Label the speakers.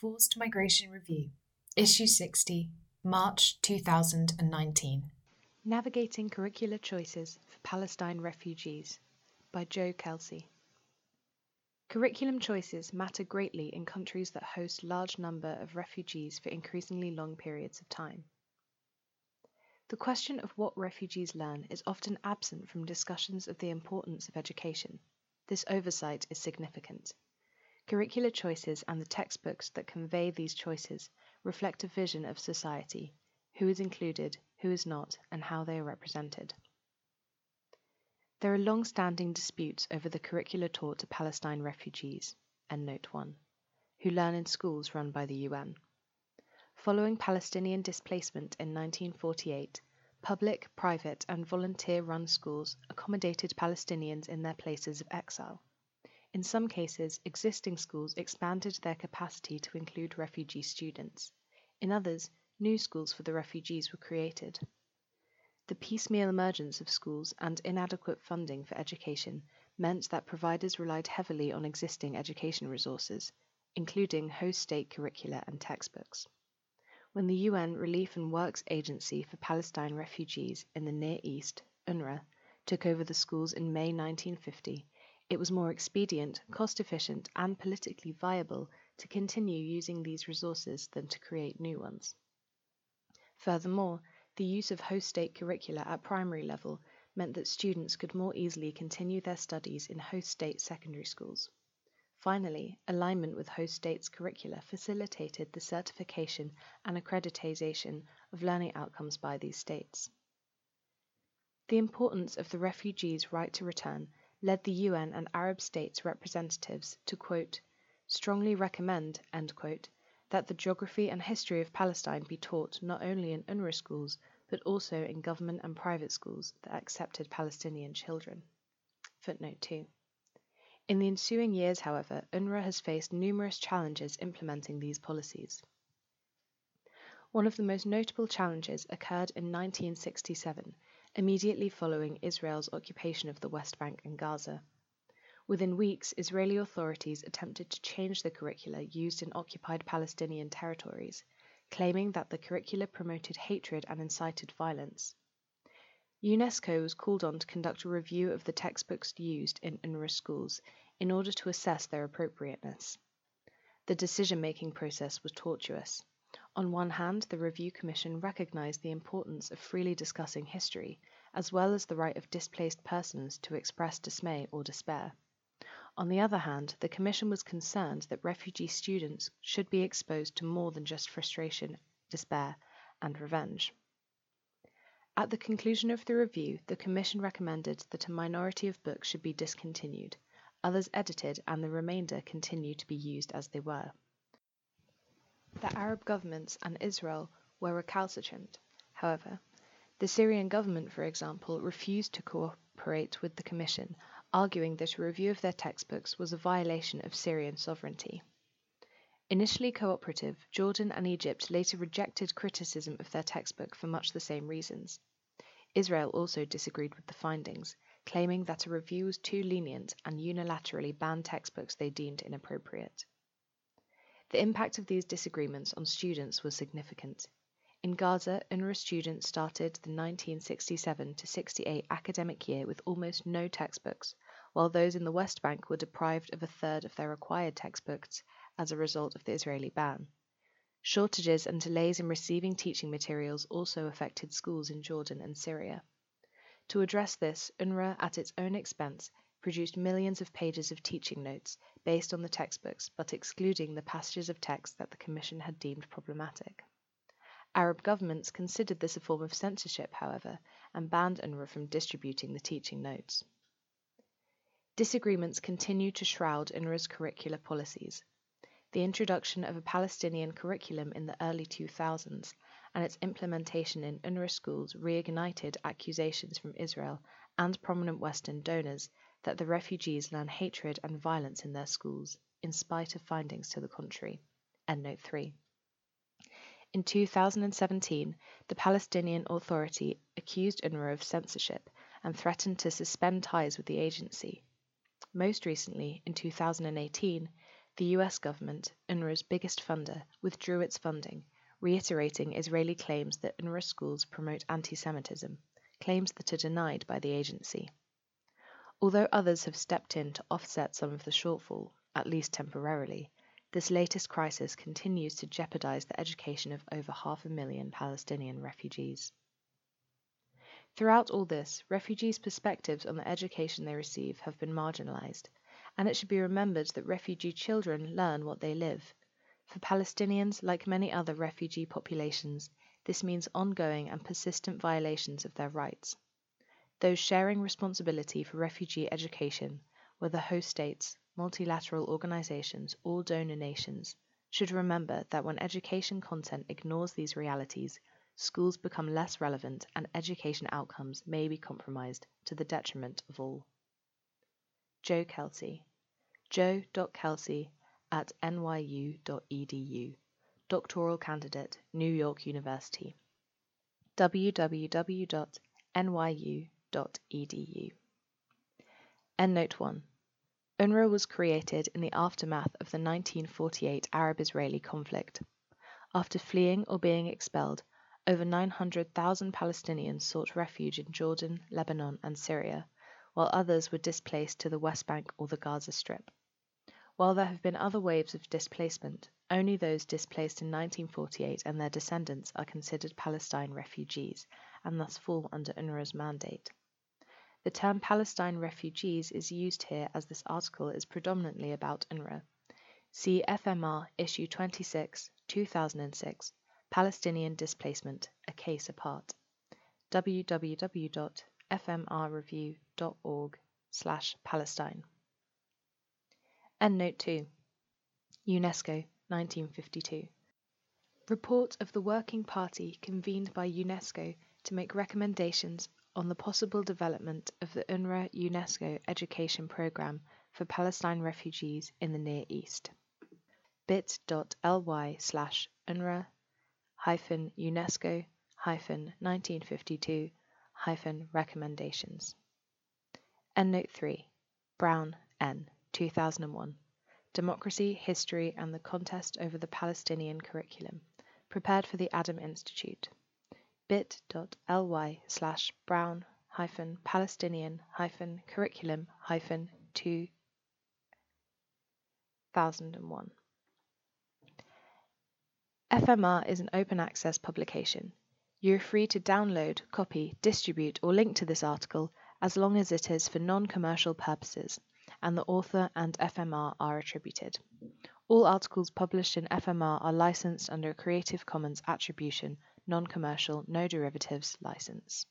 Speaker 1: Forced Migration Review, Issue 60, March 2019.
Speaker 2: Navigating Curricular Choices for Palestine Refugees by Jo Kelcey. Curriculum choices matter greatly in countries that host large number of refugees for increasingly long periods of time. The question of what refugees learn is often absent from discussions of the importance of education. This oversight is significant. Curricular choices and the textbooks that convey these choices reflect a vision of society, who is included, who is not, and how they are represented. There are long standing disputes over the curricula taught to Palestine refugees, Endnote 1, who learn in schools run by the UN. Following Palestinian displacement in 1948, public, private, and volunteer run schools accommodated Palestinians in their places of exile. In some cases, existing schools expanded their capacity to include refugee students. In others, new schools for the refugees were created. The piecemeal emergence of schools and inadequate funding for education meant that providers relied heavily on existing education resources, including host state curricula and textbooks. When the UN Relief and Works Agency for Palestine Refugees in the Near East, UNRWA, took over the schools in May 1950, it was more expedient, cost efficient, and politically viable to continue using these resources than to create new ones. Furthermore, the use of host state curricula at primary level meant that students could more easily continue their studies in host state secondary schools. Finally, alignment with host states' curricula facilitated the certification and accreditation of learning outcomes by these states. The importance of the refugees' right to return led the UN and Arab states representatives to quote, strongly recommend that the geography and history of Palestine be taught not only in UNRWA schools but also in government and private schools that accepted Palestinian children. Footnote 2. In the ensuing years, however, UNRWA has faced numerous challenges implementing these policies. One of the most notable challenges occurred in 1967, immediately following Israel's occupation of the West Bank and Gaza. Within weeks, Israeli authorities attempted to change the curricula used in occupied Palestinian territories, claiming that the curricula promoted hatred and incited violence. UNESCO was called on to conduct a review of the textbooks used in UNRWA schools in order to assess their appropriateness. The decision making process was tortuous. On one hand, the Review Commission recognized the importance of freely discussing history, as well as the right of displaced persons to express dismay or despair. On the other hand, the Commission was concerned that refugee students should be exposed to more than just frustration, despair, and revenge. At the conclusion of the review, the Commission recommended that a minority of books should be discontinued, others edited, and the remainder continue to be used as they were. The Arab governments and Israel were recalcitrant, however. The Syrian government, for example, refused to cooperate with the Commission, arguing that a review of their textbooks was a violation of Syrian sovereignty. Initially cooperative, Jordan and Egypt later rejected criticism of their textbook for much the same reasons. Israel also disagreed with the findings, claiming that a review was too lenient and unilaterally banned textbooks they deemed inappropriate. The impact of these disagreements on students was significant. In Gaza, UNRWA students started the 1967 to 68 academic year with almost no textbooks, while those in the West Bank were deprived of a third of their required textbooks as a result of the Israeli ban. Shortages and delays in receiving teaching materials also affected schools in Jordan and Syria. To address this, UNRWA, at its own expense, produced millions of pages of teaching notes based on the textbooks but excluding the passages of text that the Commission had deemed problematic. Arab governments considered this a form of censorship, however, and banned UNRWA from distributing the teaching notes. Disagreements continue to shroud UNRWA's curricular policies. The introduction of a Palestinian curriculum in the early 2000s and its implementation in UNRWA schools reignited accusations from Israel and prominent Western donors that the refugees learn hatred and violence in their schools, in spite of findings to the contrary. Endnote 3. In 2017, the Palestinian Authority accused UNRWA of censorship and threatened to suspend ties with the agency. Most recently, in 2018, the US government, UNRWA's biggest funder, withdrew its funding, reiterating Israeli claims that UNRWA schools promote anti Semitism, claims that are denied by the agency. Although others have stepped in to offset some of the shortfall, at least temporarily, this latest crisis continues to jeopardize the education of over half a million Palestinian refugees. Throughout all this, refugees' perspectives on the education they receive have been marginalized, and it should be remembered that refugee children learn what they live. For Palestinians, like many other refugee populations, this means ongoing and persistent violations of their rights. Those sharing responsibility for refugee education, whether host states, multilateral organizations, or donor nations, should remember that when education content ignores these realities, schools become less relevant and education outcomes may be compromised to the detriment of all. Jo Kelcey, jo.kelcey at nyu.edu, doctoral candidate, New York University, www.nyu.edu. Endnote 1. UNRWA was created in the aftermath of the 1948 Arab Israeli conflict. After fleeing or being expelled, over 900,000 Palestinians sought refuge in Jordan, Lebanon, and Syria, while others were displaced to the West Bank or the Gaza Strip. While there have been other waves of displacement, only those displaced in 1948 and their descendants are considered Palestine refugees and thus fall under UNRWA's mandate. The term Palestine refugees is used here as this article is predominantly about UNRWA. See FMR issue 26, 2006 Palestinian Displacement, a Case Apart. www.fmrreview.org slash Palestine. Endnote 2. UNESCO, 1952. Report of the Working Party convened by UNESCO to make recommendations on the possible development of the UNRWA UNESCO education program for Palestine refugees in the Near East. bit.ly slash UNRWA hyphen UNESCO hyphen 1952 hyphen recommendations. Endnote 3. Brown, N. 2001. Democracy, History and the Contest over the Palestinian Curriculum. Prepared for the Adam Institute. bit.ly slash brown hyphen Palestinian hyphen curriculum hyphen 2001. FMR is an open access publication. You are free to download, copy, distribute, or link to this article as long as it is for non commercial purposes, and the author and FMR are attributed. All articles published in FMR are licensed under a Creative Commons Attribution, Non Commercial, No Derivatives license.